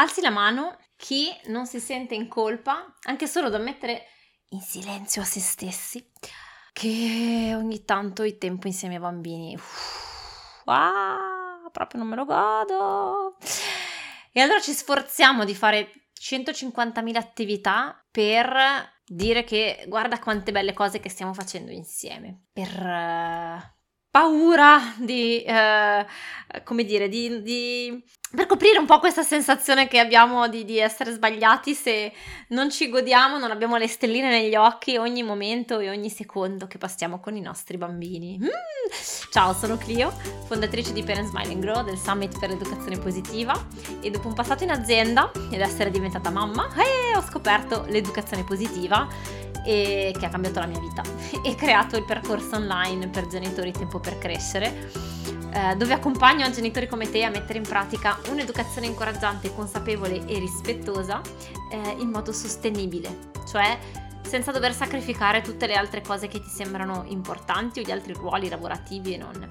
alzi la mano chi non si sente in colpa, anche solo da mettere in silenzio a se stessi, che ogni tanto il tempo insieme ai bambini, uff, ah, proprio non me lo godo. E allora ci sforziamo di fare 150.000 attività per dire che guarda quante belle cose che stiamo facendo insieme, per uh, paura di, uh, come dire, di, di per coprire un po' questa sensazione che abbiamo di, di, essere sbagliati se non ci godiamo, non abbiamo le stelline negli occhi ogni momento e ogni secondo che passiamo con i nostri bambini. Mm! Ciao, sono Clio, fondatrice di Parent Smile and Grow del Summit per l'Educazione Positiva e dopo un passato in azienda ed essere diventata mamma, eh, ho scoperto l'educazione positiva e che ha cambiato la mia vita e creato il percorso online per genitori Tempo per Crescere eh, dove accompagno genitori come te a mettere in pratica un'educazione incoraggiante, consapevole e rispettosa eh, in modo sostenibile, cioè senza dover sacrificare tutte le altre cose che ti sembrano importanti o gli altri ruoli lavorativi e non.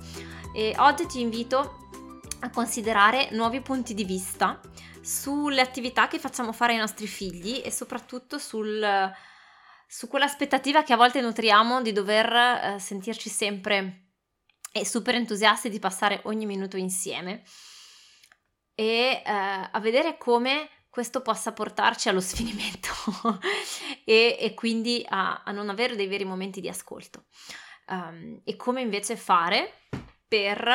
E oggi ti invito a considerare nuovi punti di vista sulle attività che facciamo fare ai nostri figli e soprattutto sul, su quell'aspettativa che a volte nutriamo di dover eh, sentirci sempre e super entusiasti di passare ogni minuto insieme e eh, a vedere come questo possa portarci allo sfinimento e, e, quindi a, a, non avere dei veri momenti di ascolto. Um, e come invece fare per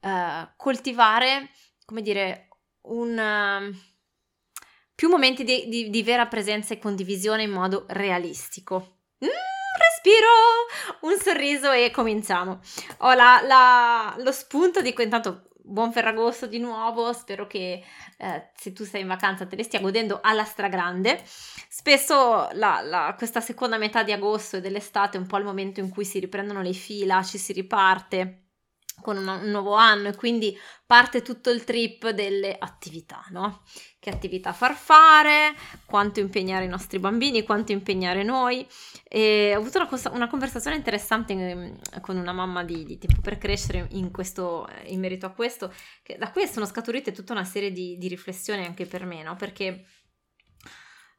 uh, coltivare, come dire, un, più momenti di, di, di, vera presenza e condivisione in modo realistico. Mm, respiro, un sorriso e cominciamo. Ho la, la, lo spunto di intanto buon Ferragosto di nuovo, spero che eh, se tu sei in vacanza te le stia godendo alla stragrande. Spesso la, la, questa seconda metà di agosto e dell'estate è un po' il momento in cui si riprendono le fila, ci si riparte con un, un nuovo anno e quindi parte tutto il trip delle attività, no? Che attività far fare, quanto impegnare i nostri bambini, quanto impegnare noi. E ho avuto una, una conversazione interessante in, con una mamma di, di, Tempo per Crescere in, questo, in merito a questo, da cui sono scaturite tutta una serie di, di riflessioni anche per me, no? Perché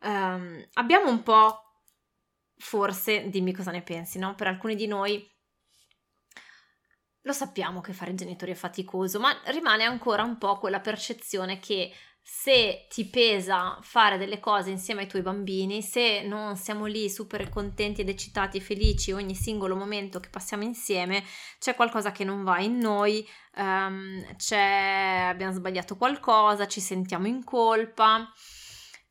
um, abbiamo un po', forse, dimmi cosa ne pensi, no? Per alcuni di noi lo sappiamo che fare genitori è faticoso, ma rimane ancora un po' quella percezione che se ti pesa fare delle cose insieme ai tuoi bambini, se non siamo lì super contenti ed eccitati e felici ogni singolo momento che passiamo insieme, c'è qualcosa che non va in noi, um, abbiamo sbagliato qualcosa, ci sentiamo in colpa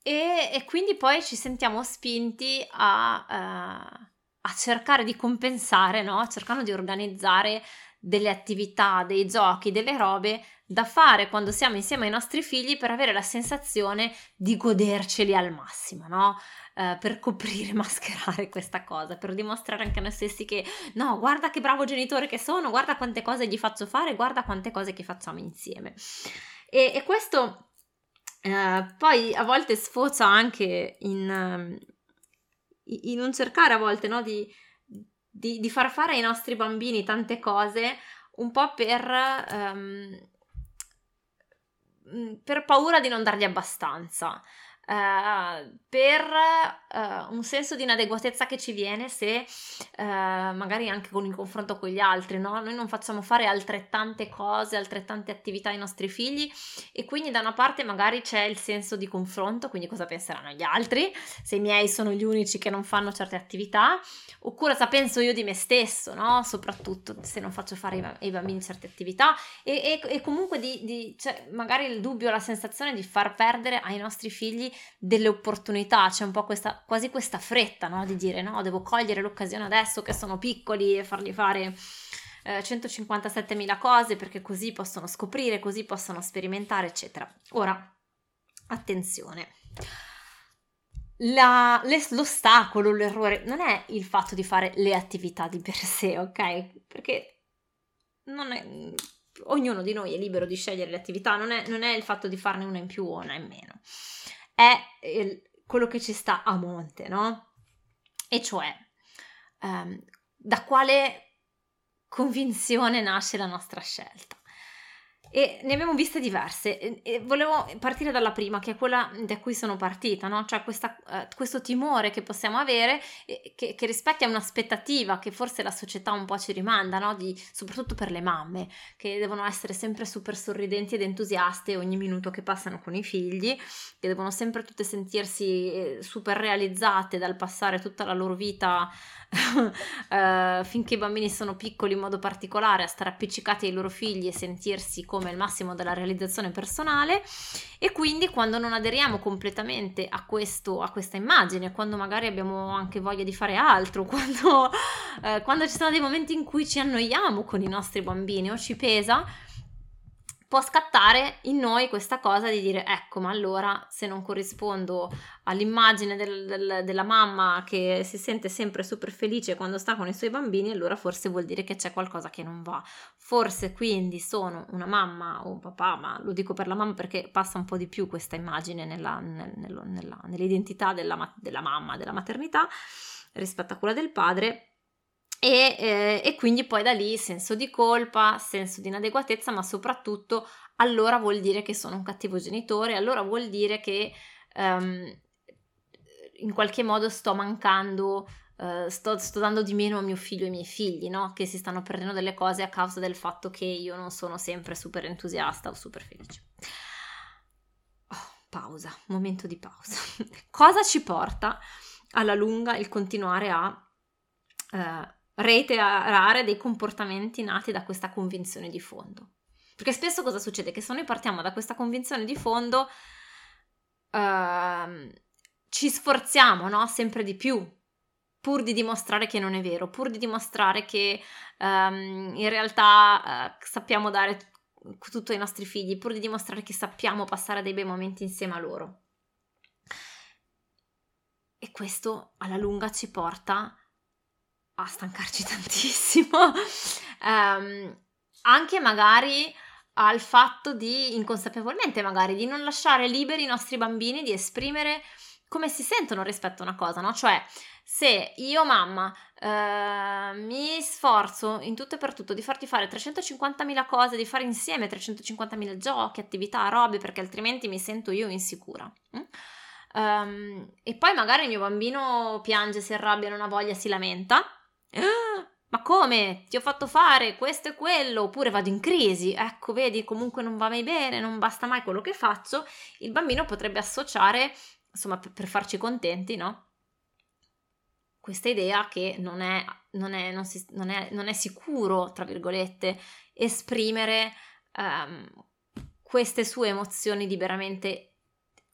e, e quindi poi ci sentiamo spinti a, uh, a cercare di compensare, no? cercando di organizzare delle attività, dei giochi, delle robe da fare quando siamo insieme ai nostri figli per avere la sensazione di goderceli al massimo, no? Uh, per coprire, mascherare questa cosa, per dimostrare anche a noi stessi che no, guarda che bravo genitore che sono, guarda quante cose gli faccio fare, guarda quante cose che facciamo insieme. E, e questo uh, poi a volte sfocia anche in, uh, in un cercare a volte no, di, di, di, far fare ai nostri bambini tante cose un po' per, um, per paura di non dargli abbastanza. Uh, per uh, un senso di inadeguatezza che ci viene se uh, magari anche con il confronto con gli altri, no? Noi non facciamo fare altrettante cose, altrettante attività ai nostri figli e quindi da una parte magari c'è il senso di confronto, quindi cosa penseranno gli altri, se i miei sono gli unici che non fanno certe attività, oppure cosa penso io di me stesso, no? Soprattutto se non faccio fare ai, bambini certe attività e, e, e comunque di, di cioè, magari il dubbio, la sensazione di far perdere ai nostri figli delle opportunità, c'è un po' questa, quasi questa fretta, no? Di dire no, devo cogliere l'occasione adesso che sono piccoli e fargli fare eh, 157.000 cose perché così possono scoprire, così possono sperimentare, eccetera. Ora, attenzione. La, l'ostacolo, l'errore non è il fatto di fare le attività di per sé, ok? Perché non è, ognuno di noi è libero di scegliere le attività, non è, non è il fatto di farne una in più o una in meno è il, quello che ci sta a monte, no? E cioè, um, da quale convinzione nasce la nostra scelta. E ne abbiamo viste diverse. E, volevo partire dalla prima, che è quella da cui sono partita, no? Cioè questa, uh, questo timore che possiamo avere, che, che, rispecchia un'aspettativa che forse la società un po' ci rimanda, no? Di, soprattutto per le mamme, che devono essere sempre super sorridenti ed entusiaste ogni minuto che passano con i figli, che devono sempre tutte sentirsi eh, super realizzate dal passare tutta la loro vita uh, finché i bambini sono piccoli in modo particolare a stare appiccicati ai loro figli e sentirsi come il massimo della realizzazione personale e quindi quando non aderiamo completamente a, questo, a questa immagine, quando magari abbiamo anche voglia di fare altro, quando, uh, quando ci sono dei momenti in cui ci annoiamo con i nostri bambini o ci pesa, può scattare in noi questa cosa di dire ecco ma allora se non corrispondo all'immagine del, del, della mamma che si sente sempre super felice quando sta con i suoi bambini allora forse vuol dire che c'è qualcosa che non va. Forse quindi sono una mamma o un papà ma lo dico per la mamma perché passa un po' di più questa immagine nella, nel, nella, nell'identità della, della mamma della maternità rispetto a quella del padre e, eh, e, quindi poi da lì senso di colpa, senso di inadeguatezza, ma soprattutto allora vuol dire che sono un cattivo genitore, allora vuol dire che um, in qualche modo sto mancando, uh, sto, sto, dando di meno a mio figlio e ai miei figli, no? che si stanno perdendo delle cose a causa del fatto che io non sono sempre super entusiasta o super felice. Oh, pausa, momento di pausa. Cosa ci porta alla lunga il continuare a... Uh, reiterare dei comportamenti nati da questa convinzione di fondo. Perché spesso cosa succede? Che se noi partiamo da questa convinzione di fondo, uh, ci sforziamo no? sempre di più, pur di dimostrare che non è vero, pur di dimostrare che um, in realtà uh, sappiamo dare tutto ai nostri figli, pur di dimostrare che sappiamo passare dei bei momenti insieme a loro. E questo alla lunga ci porta a stancarci tantissimo, um, anche magari al fatto di inconsapevolmente magari di non lasciare liberi i nostri bambini di esprimere come si sentono rispetto a una cosa, no? Cioè, se io mamma eh, mi sforzo in tutto e per tutto di farti fare 350.000 cose, di fare insieme 350.000 giochi, attività, robe, perché altrimenti mi sento io insicura. Mm? Um, e poi magari il mio bambino piange, si arrabbia, non ha voglia, si lamenta come? Ti ho fatto fare questo e quello, oppure vado in crisi, ecco, vedi, comunque non va mai bene, non basta mai quello che faccio, il bambino potrebbe associare, insomma, per, per farci contenti, no? Questa idea che non è, non è, non si, non è, non è sicuro, tra virgolette, esprimere um, queste sue emozioni liberamente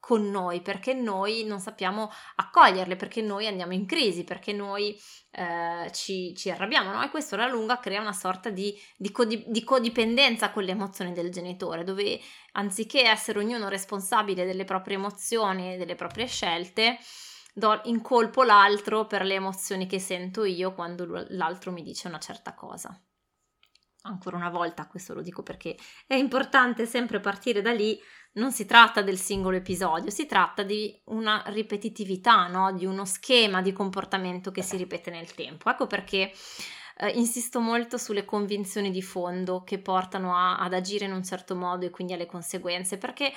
con noi, perché noi non sappiamo accoglierle, perché noi andiamo in crisi, perché noi eh, ci, ci, arrabbiamo, no? E questo alla lunga crea una sorta di, di, codi, di, codipendenza con le emozioni del genitore, dove anziché essere ognuno responsabile delle proprie emozioni e delle proprie scelte, do in colpo l'altro per le emozioni che sento io quando l'altro mi dice una certa cosa. Ancora una volta, questo lo dico perché è importante sempre partire da lì non si tratta del singolo episodio, si tratta di una ripetitività, no? di uno schema di comportamento che si ripete nel tempo. Ecco perché eh, insisto molto sulle convinzioni di fondo che portano a, ad agire in un certo modo e quindi alle conseguenze, perché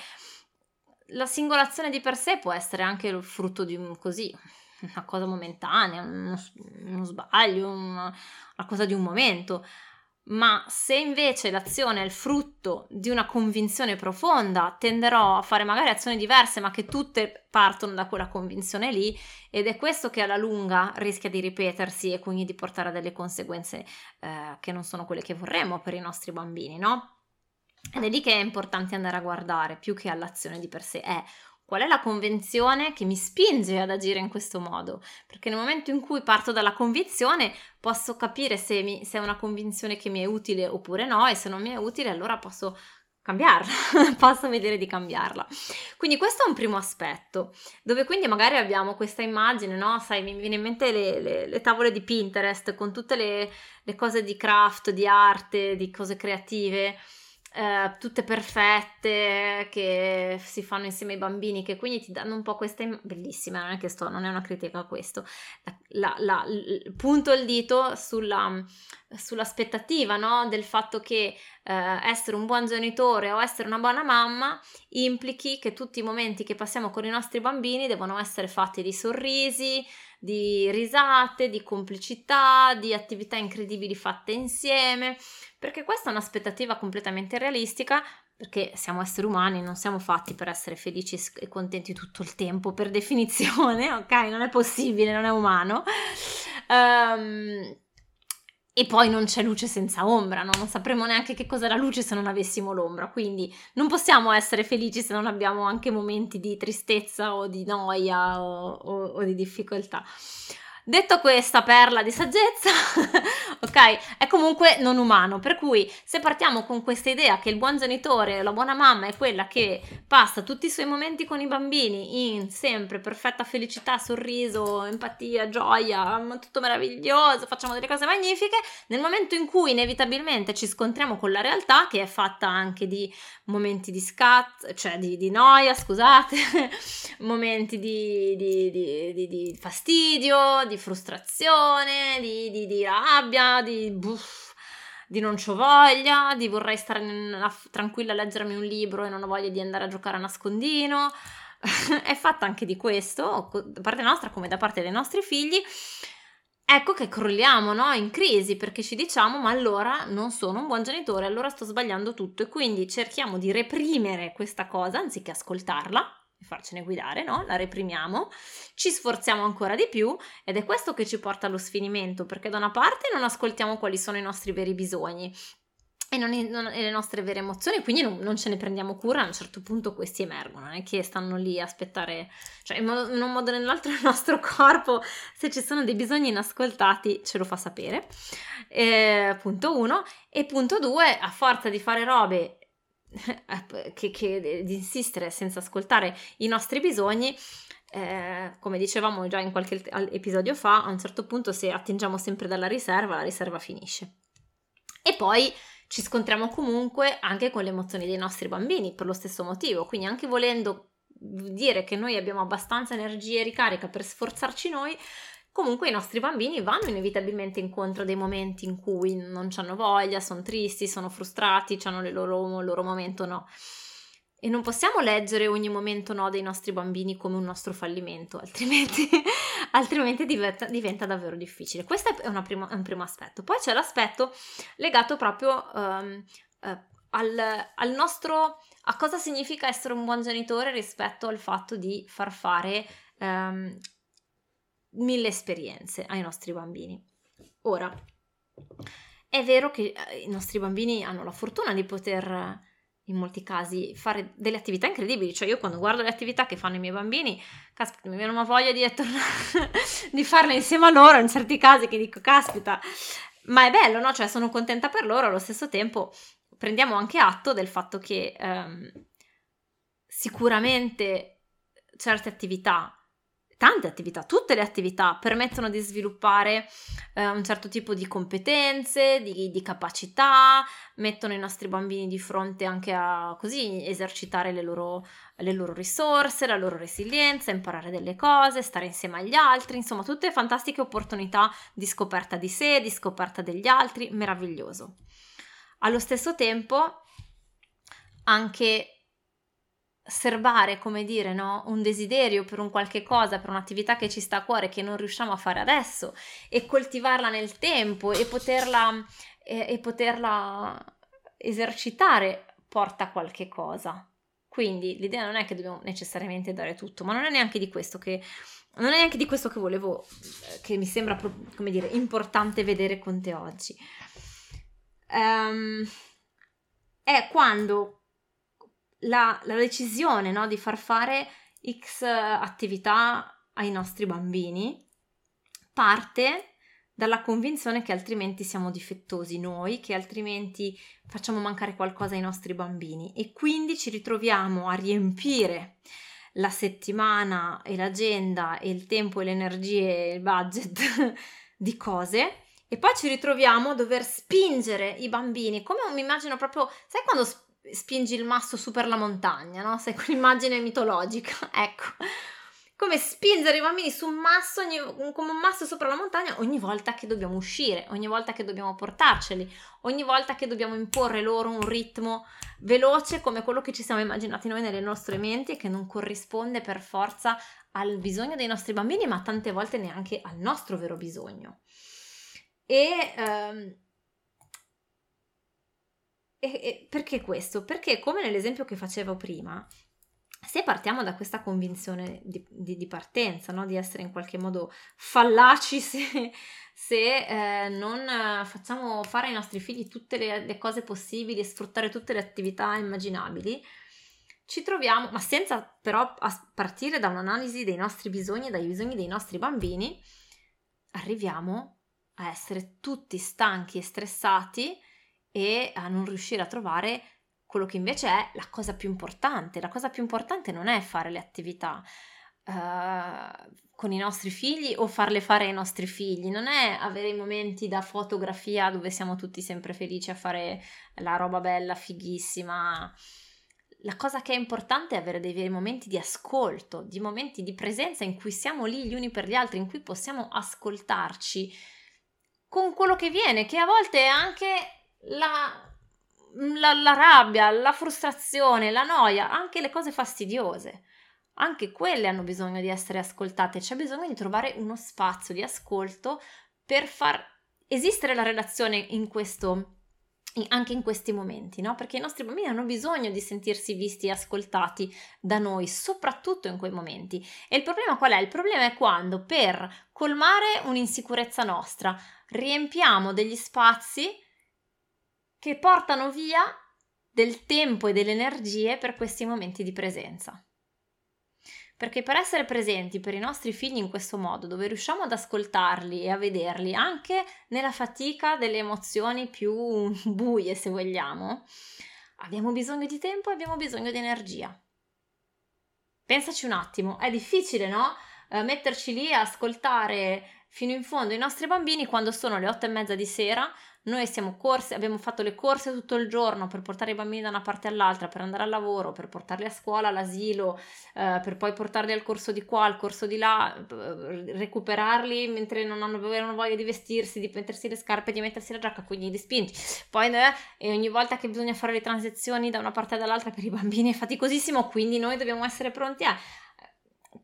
la singolazione di per sé può essere anche il frutto di un così, una cosa momentanea, uno, uno sbaglio, una, una cosa di un momento ma se invece l'azione è il frutto di una convinzione profonda, tenderò a fare magari azioni diverse, ma che tutte partono da quella convinzione lì, ed è questo che alla lunga rischia di ripetersi e quindi di portare a delle conseguenze eh, che non sono quelle che vorremmo per i nostri bambini, no? Ed è lì che è importante andare a guardare, più che all'azione di per sé, è Qual è la convenzione che mi spinge ad agire in questo modo? Perché nel momento in cui parto dalla convinzione posso capire se, mi, se è una convinzione che mi è utile oppure no e se non mi è utile allora posso cambiarla, posso vedere di cambiarla. Quindi questo è un primo aspetto, dove quindi magari abbiamo questa immagine, no? Sai, mi viene in mente le, le, le tavole di Pinterest con tutte le, le, cose di craft, di arte, di cose creative eh, tutte perfette che si fanno insieme ai bambini, che quindi ti danno un po' questa imm- bellissima, non è che sto, non è una critica a questo. La, la, la, punto il dito sulla, sull'aspettativa no? del fatto che eh, essere un buon genitore o essere una buona mamma implichi che tutti i momenti che passiamo con i nostri bambini devono essere fatti di sorrisi, di risate, di complicità, di attività incredibili fatte insieme, perché questa è un'aspettativa completamente realistica, perché siamo esseri umani, non siamo fatti per essere felici e contenti tutto il tempo, per definizione, ok? Non è possibile, non è umano. Um, e poi non c'è luce senza ombra, no? non sapremmo neanche che cos'è la luce se non avessimo l'ombra, quindi non possiamo essere felici se non abbiamo anche momenti di tristezza o di noia o, o, o di difficoltà. Detto questa perla di saggezza, ok, è comunque non umano, per cui se partiamo con questa idea che il buon genitore, la buona mamma è quella che passa tutti i suoi momenti con i bambini in sempre perfetta felicità, sorriso, empatia, gioia, tutto meraviglioso, facciamo delle cose magnifiche, nel momento in cui inevitabilmente ci scontriamo con la realtà, che è fatta anche di momenti di scat, cioè di, di noia, scusate, momenti di, di, di fastidio, di frustrazione, di, di, di rabbia, di, buff, di non c'ho voglia, di vorrei stare tranquilla a leggermi un libro e non ho voglia di andare a giocare a nascondino. è fatta anche di questo, da parte nostra come da parte dei nostri figli. Ecco che crolliamo no? in crisi perché ci diciamo ma allora non sono un buon genitore, allora sto sbagliando tutto e quindi cerchiamo di reprimere questa cosa anziché ascoltarla farcene guidare, no? La reprimiamo, ci sforziamo ancora di più ed è questo che ci porta allo sfinimento, perché da una parte non ascoltiamo quali sono i nostri veri bisogni e, non, non, e le nostre vere emozioni, quindi non, non, ce ne prendiamo cura, a un certo punto questi emergono, non è che stanno lì a aspettare, cioè in, modo, in un modo o nell'altro il nostro corpo, se ci sono dei bisogni inascoltati, ce lo fa sapere, eh, punto uno, e punto due, a forza di fare robe che, che, di insistere senza ascoltare i nostri bisogni, eh, come dicevamo già in qualche episodio fa, a un certo punto se attingiamo sempre dalla riserva, la riserva finisce. E poi ci scontriamo comunque anche con le emozioni dei nostri bambini per lo stesso motivo, quindi anche volendo dire che noi abbiamo abbastanza energia e ricarica per sforzarci noi, comunque i nostri bambini vanno inevitabilmente incontro a dei momenti in cui non hanno voglia, sono tristi, sono frustrati, hanno il loro, il loro momento no. E non possiamo leggere ogni momento no dei nostri bambini come un nostro fallimento, altrimenti, altrimenti diventa, diventa, davvero difficile. Questo è, primo, è, un primo aspetto. Poi c'è l'aspetto legato proprio um, uh, al, al, nostro, a cosa significa essere un buon genitore rispetto al fatto di far fare um, mille esperienze ai nostri bambini. Ora, è vero che eh, i nostri bambini hanno la fortuna di poter in molti casi fare delle attività incredibili, cioè io quando guardo le attività che fanno i miei bambini, caspita, mi viene una voglia di, di farle insieme a loro in certi casi che dico caspita, ma è bello, no? Cioè sono contenta per loro, allo stesso tempo prendiamo anche atto del fatto che um, sicuramente certe attività tante attività, tutte le attività permettono di sviluppare eh, un certo tipo di competenze, di, di, capacità, mettono i nostri bambini di fronte anche a così esercitare le loro, le loro risorse, la loro resilienza, imparare delle cose, stare insieme agli altri, insomma tutte fantastiche opportunità di scoperta di sé, di scoperta degli altri, meraviglioso. Allo stesso tempo anche serbare, come dire, no? un desiderio per un qualche cosa, per un'attività che ci sta a cuore che non riusciamo a fare adesso e coltivarla nel tempo e poterla, e, e poterla esercitare porta qualche cosa. Quindi l'idea non è che dobbiamo necessariamente dare tutto, ma non è neanche di questo che non è neanche di questo che volevo, che mi sembra, come dire, importante vedere con te oggi. Um, è quando la, la decisione no, di far fare X attività ai nostri bambini parte dalla convinzione che altrimenti siamo difettosi noi, che altrimenti facciamo mancare qualcosa ai nostri bambini. E quindi ci ritroviamo a riempire la settimana e l'agenda e il tempo e le energie e il budget di cose. E poi ci ritroviamo a dover spingere i bambini, come mi immagino proprio, sai quando spingi il masso su per la montagna, no? Sai, quell'immagine mitologica, ecco come spingere i bambini su un masso, ogni, come un masso sopra la montagna ogni volta che dobbiamo uscire, ogni volta che dobbiamo portarceli, ogni volta che dobbiamo imporre loro un ritmo veloce come quello che ci siamo immaginati noi nelle nostre menti e che non corrisponde per forza al bisogno dei nostri bambini, ma tante volte neanche al nostro vero bisogno. E, ehm, e, e perché questo? Perché come nell'esempio che facevo prima, se partiamo da questa convinzione di, di, di partenza, no? di essere in qualche modo fallaci se, se eh, non facciamo fare ai nostri figli tutte le, le, cose possibili e sfruttare tutte le attività immaginabili, ci troviamo, ma senza però partire da un'analisi dei nostri bisogni, dai bisogni dei nostri bambini, arriviamo a essere tutti stanchi e stressati e a non riuscire a trovare quello che invece è la cosa più importante. La cosa più importante non è fare le attività uh, con i nostri figli o farle fare ai nostri figli, non è avere i momenti da fotografia dove siamo tutti sempre felici a fare la roba bella, fighissima. La cosa che è importante è avere dei veri momenti di ascolto, di momenti di presenza in cui siamo lì gli uni per gli altri, in cui possiamo ascoltarci con quello che viene, che a volte è anche la, la, la rabbia, la frustrazione, la noia, anche le cose fastidiose. Anche quelle hanno bisogno di essere ascoltate, c'è bisogno di trovare uno spazio di ascolto per far esistere la relazione in questo, anche in questi momenti, no? Perché i nostri bambini hanno bisogno di sentirsi visti e ascoltati da noi, soprattutto in quei momenti. E il problema qual è? Il problema è quando per colmare un'insicurezza nostra riempiamo degli spazi che portano via del tempo e delle energie per questi momenti di presenza. Perché per essere presenti per i nostri figli in questo modo, dove riusciamo ad ascoltarli e a vederli anche nella fatica delle emozioni più buie, se vogliamo, abbiamo bisogno di tempo e abbiamo bisogno di energia. Pensaci un attimo, è difficile, no? Eh, metterci lì a ascoltare fino in fondo i nostri bambini quando sono le otto e mezza di sera, noi siamo corsi, abbiamo fatto le corse tutto il giorno per portare i bambini da una parte all'altra, per andare al lavoro, per portarli a scuola, all'asilo, eh, per poi portarli al corso di qua, al corso di là, eh, recuperarli mentre non hanno, avevano voglia di vestirsi, di mettersi le scarpe, di mettersi la giacca, quindi li spingi. Poi eh, ogni volta che bisogna fare le transizioni da una parte all'altra per i bambini è faticosissimo, quindi noi dobbiamo essere pronti a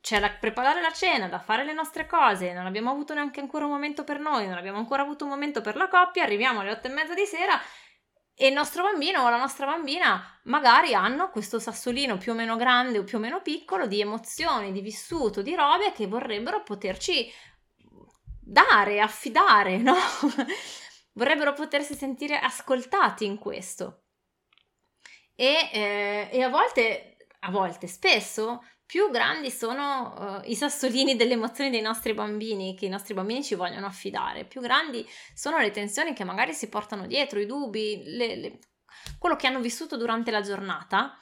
c'è da preparare la cena, da fare le nostre cose, non abbiamo avuto neanche ancora un momento per noi, non abbiamo ancora avuto un momento per la coppia, arriviamo alle otto e mezza di sera e il nostro bambino o la nostra bambina magari hanno questo sassolino più o meno grande o più o meno piccolo di emozioni, di vissuto, di robe che vorrebbero poterci dare, affidare, no? vorrebbero potersi sentire ascoltati in questo. E, eh, e a volte, a volte, spesso più grandi sono uh, i sassolini delle emozioni dei nostri bambini, che i nostri bambini ci vogliono affidare, più grandi sono le tensioni che magari si portano dietro, i dubbi, le, le, quello che hanno vissuto durante la giornata,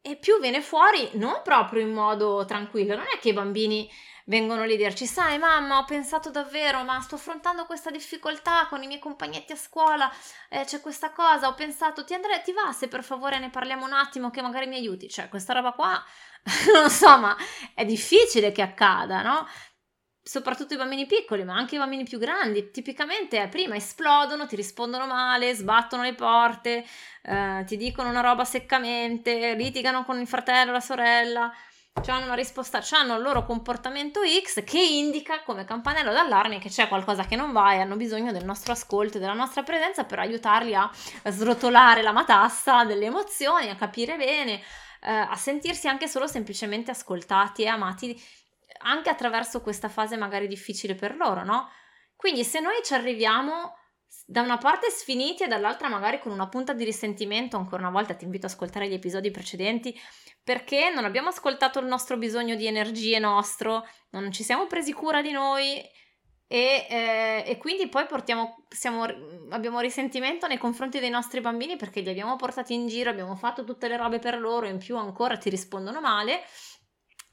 e più viene fuori non proprio in modo tranquillo, non è che i bambini vengono lì a dirci, sai mamma, ho pensato davvero, ma sto affrontando questa difficoltà con i miei compagnetti a scuola, eh, c'è questa cosa, ho pensato, ti, andrei, ti va se per favore ne parliamo un attimo che magari mi aiuti? Cioè, questa roba qua, non so, ma è difficile che accada, no? soprattutto i bambini piccoli, ma anche i bambini più grandi, tipicamente prima esplodono, ti rispondono male, sbattono le porte, eh, ti dicono una roba seccamente, litigano con il fratello la sorella, hanno una risposta, hanno il loro comportamento X che indica come campanello d'allarme che c'è qualcosa che non va e hanno bisogno del nostro ascolto e della nostra presenza per aiutarli a srotolare la matassa delle emozioni, a capire bene, eh, a sentirsi anche solo semplicemente ascoltati e amati anche attraverso questa fase magari difficile per loro, no? Quindi se noi ci arriviamo da una parte sfiniti e dall'altra magari con una punta di risentimento, ancora una volta ti invito ad ascoltare gli episodi precedenti, perché non abbiamo ascoltato il nostro bisogno di energie nostro, non ci siamo presi cura di noi e, eh, e quindi poi portiamo, siamo, abbiamo risentimento nei confronti dei nostri bambini perché li abbiamo portati in giro, abbiamo fatto tutte le robe per loro, in più ancora ti rispondono male,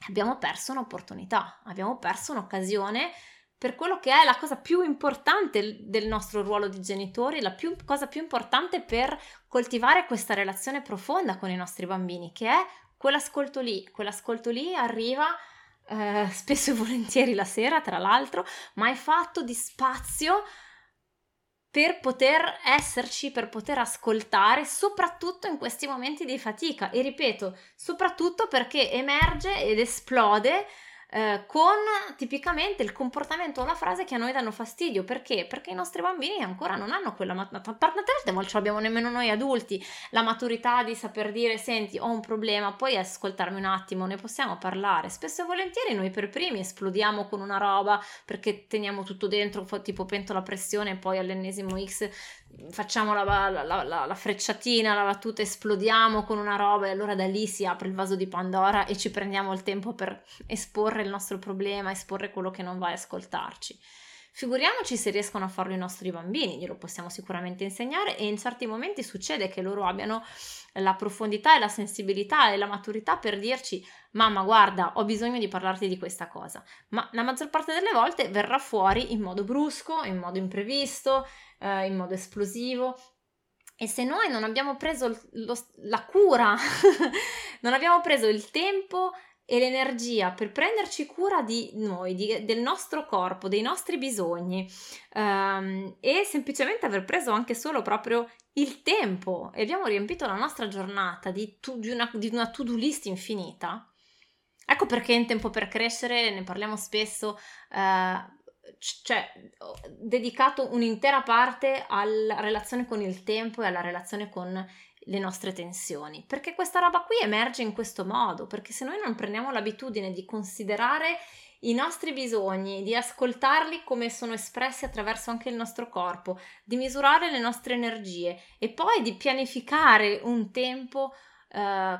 abbiamo perso un'opportunità, abbiamo perso un'occasione per quello che è la cosa più importante del nostro ruolo di genitori, la più, cosa più importante per coltivare questa relazione profonda con i nostri bambini, che è quell'ascolto lì. Quell'ascolto lì arriva eh, spesso e volentieri la sera, tra l'altro, ma è fatto di spazio per poter esserci, per poter ascoltare, soprattutto in questi momenti di fatica. E ripeto, soprattutto perché emerge ed esplode eh, con tipicamente il comportamento o la frase che a noi danno fastidio. Perché? Perché i nostri bambini ancora non hanno quella maturità, tante volte non ce l'abbiamo nemmeno noi adulti, la maturità di saper dire senti ho un problema, puoi ascoltarmi un attimo, ne possiamo parlare. Spesso e volentieri noi per primi esplodiamo con una roba perché teniamo tutto dentro, tipo pentola a pressione e poi all'ennesimo X facciamo la, la, la, la, frecciatina, la battuta, esplodiamo con una roba e allora da lì si apre il vaso di Pandora e ci prendiamo il tempo per esporre il nostro problema, esporre quello che non va a ascoltarci. Figuriamoci se riescono a farlo i nostri bambini, glielo possiamo sicuramente insegnare e in certi momenti succede che loro abbiano la profondità e la sensibilità e la maturità per dirci mamma guarda ho bisogno di parlarti di questa cosa, ma la maggior parte delle volte verrà fuori in modo brusco, in modo imprevisto, eh, in modo esplosivo. E se noi non abbiamo preso lo, la cura, non abbiamo preso il tempo e l'energia per prenderci cura di noi, di, del nostro corpo, dei nostri bisogni um, e semplicemente aver preso anche solo proprio il tempo e abbiamo riempito la nostra giornata di, tu, di, una, di una to-do list infinita. Ecco perché in tempo per crescere, ne parliamo spesso, uh, cioè, dedicato un'intera parte alla relazione con il tempo e alla relazione con le nostre tensioni, perché questa roba qui emerge in questo modo, perché se noi non prendiamo l'abitudine di considerare i nostri bisogni, di ascoltarli come sono espressi attraverso anche il nostro corpo, di misurare le nostre energie e poi di pianificare un tempo eh,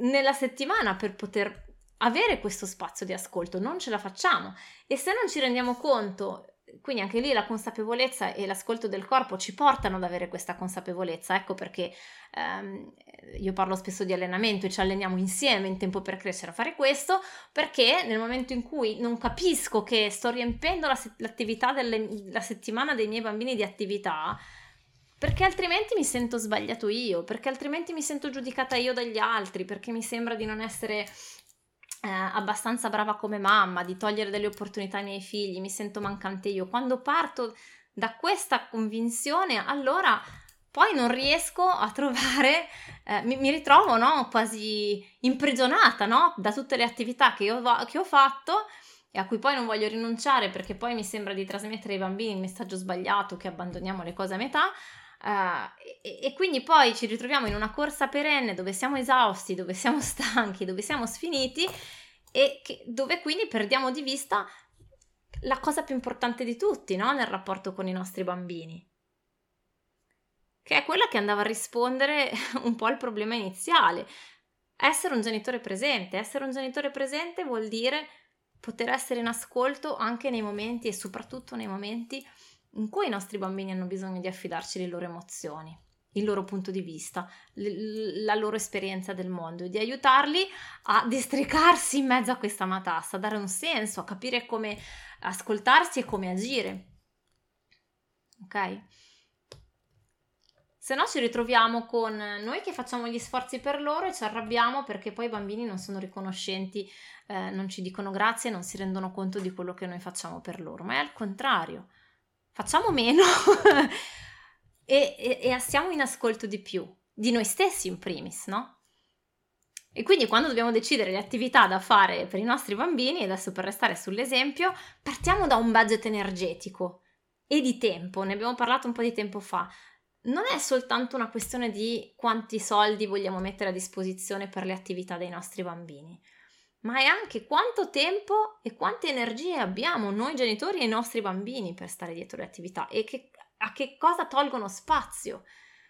nella settimana per poter avere questo spazio di ascolto, non ce la facciamo. E se non ci rendiamo conto, quindi anche lì la consapevolezza e l'ascolto del corpo ci portano ad avere questa consapevolezza, ecco perché ehm, io parlo spesso di allenamento e ci alleniamo insieme in tempo per crescere a fare questo, perché nel momento in cui non capisco che sto riempendo la, l'attività delle, la settimana dei miei bambini di attività, perché altrimenti mi sento sbagliato io, perché altrimenti mi sento giudicata io dagli altri, perché mi sembra di non essere eh, abbastanza brava come mamma, di togliere delle opportunità ai miei figli, mi sento mancante io. Quando parto da questa convinzione, allora poi non riesco a trovare, eh, mi, mi, ritrovo no, quasi imprigionata no, da tutte le attività che, io, che ho fatto e a cui poi non voglio rinunciare perché poi mi sembra di trasmettere ai bambini il messaggio sbagliato che abbandoniamo le cose a metà. Uh, e, e, quindi poi ci ritroviamo in una corsa perenne dove siamo esausti, dove siamo stanchi, dove siamo sfiniti e che, dove quindi perdiamo di vista la cosa più importante di tutti no? nel rapporto con i nostri bambini, che è quella che andava a rispondere un po' al problema iniziale. Essere un genitore presente. Essere un genitore presente vuol dire poter essere in ascolto anche nei momenti e soprattutto nei momenti in cui i nostri bambini hanno bisogno di affidarci le loro emozioni, il loro punto di vista, l- la loro esperienza del mondo e di aiutarli a districarsi in mezzo a questa matassa, a dare un senso, a capire come ascoltarsi e come agire. Ok? Se no ci ritroviamo con noi che facciamo gli sforzi per loro e ci arrabbiamo perché poi i bambini non sono riconoscenti, eh, non ci dicono grazie, non si rendono conto di quello che noi facciamo per loro, ma è al contrario facciamo meno e, e, e siamo in ascolto di più, di noi stessi in primis, no? E quindi quando dobbiamo decidere le attività da fare per i nostri bambini, adesso per restare sull'esempio, partiamo da un budget energetico e di tempo, ne abbiamo parlato un po' di tempo fa. Non è soltanto una questione di quanti soldi vogliamo mettere a disposizione per le attività dei nostri bambini ma è anche quanto tempo e quante energie abbiamo noi genitori e i nostri bambini per stare dietro le attività e che, a che cosa tolgono spazio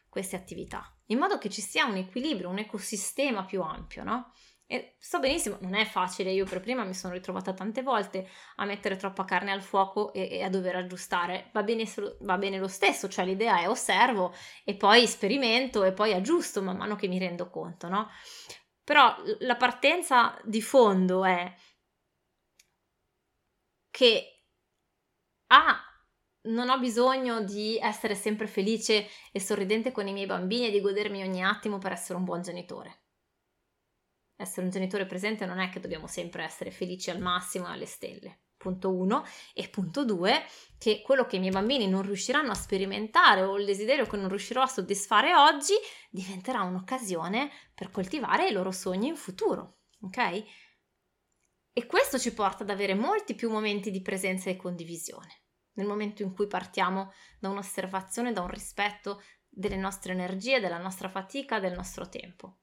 queste attività, in modo che ci sia un equilibrio, un ecosistema più ampio, no? E so benissimo, non è facile, io per prima mi sono ritrovata tante volte a mettere troppa carne al fuoco e, e a dover aggiustare, va bene, va bene, lo stesso, cioè l'idea è osservo e poi sperimento e poi aggiusto man mano che mi rendo conto, no? Però la partenza di fondo è che ah, non ho bisogno di essere sempre felice e sorridente con i miei bambini e di godermi ogni attimo per essere un buon genitore. Essere un genitore presente non è che dobbiamo sempre essere felici al massimo e alle stelle. Punto 1 e punto 2 che quello che i miei bambini non riusciranno a sperimentare o il desiderio che non riuscirò a soddisfare oggi diventerà un'occasione per coltivare i loro sogni in futuro, ok? E questo ci porta ad avere molti più momenti di presenza e condivisione nel momento in cui partiamo da un'osservazione, da un rispetto delle nostre energie, della nostra fatica, del nostro tempo,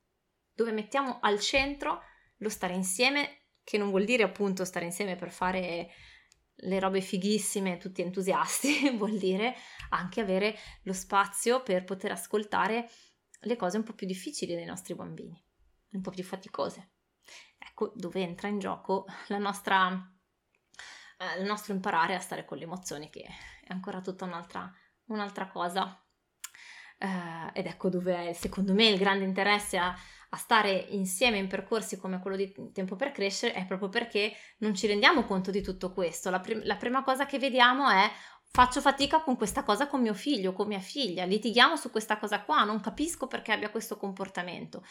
dove mettiamo al centro lo stare insieme, che non vuol dire appunto stare insieme per fare le robe fighissime, tutti entusiasti, vuol dire anche avere lo spazio per poter ascoltare le cose un po' più difficili dei nostri bambini, un po' più faticose. Ecco dove entra in gioco nostra eh, il nostro imparare a stare con le emozioni, che è ancora tutta un'altra, un'altra cosa. Eh, ed ecco dove secondo me il grande interesse a, a, stare insieme in percorsi come quello di Tempo per Crescere è proprio perché non ci rendiamo conto di tutto questo. La, prim- la prima cosa che vediamo è faccio fatica con questa cosa con mio figlio, con mia figlia, litighiamo su questa cosa qua, non capisco perché abbia questo comportamento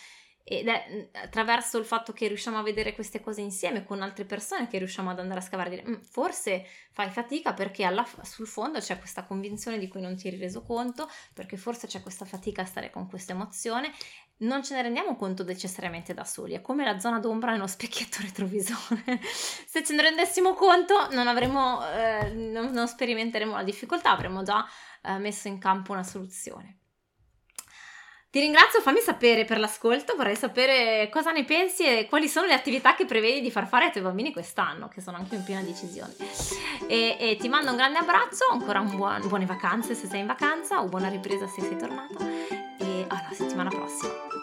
ed è mm, attraverso il fatto che riusciamo a vedere queste cose insieme con altre persone che riusciamo ad andare a scavare dire mm, forse fai fatica perché alla, sul fondo c'è questa convinzione di cui non ti eri reso conto perché forse c'è questa fatica a stare con questa emozione. Non ce ne rendiamo conto necessariamente da soli è come la zona d'ombra nello specchietto retrovisore. Se ce ne rendessimo conto non avremmo eh, non, non, sperimenteremo la difficoltà avremmo già eh, messo in campo una soluzione ti ringrazio, fammi sapere per l'ascolto, vorrei sapere cosa ne pensi e quali sono le attività che prevedi di far fare ai tuoi bambini quest'anno, che sono anche in piena decisione. E, e ti mando un grande abbraccio, ancora buon, buone vacanze se sei in vacanza o buona ripresa se sei tornata e alla settimana prossima.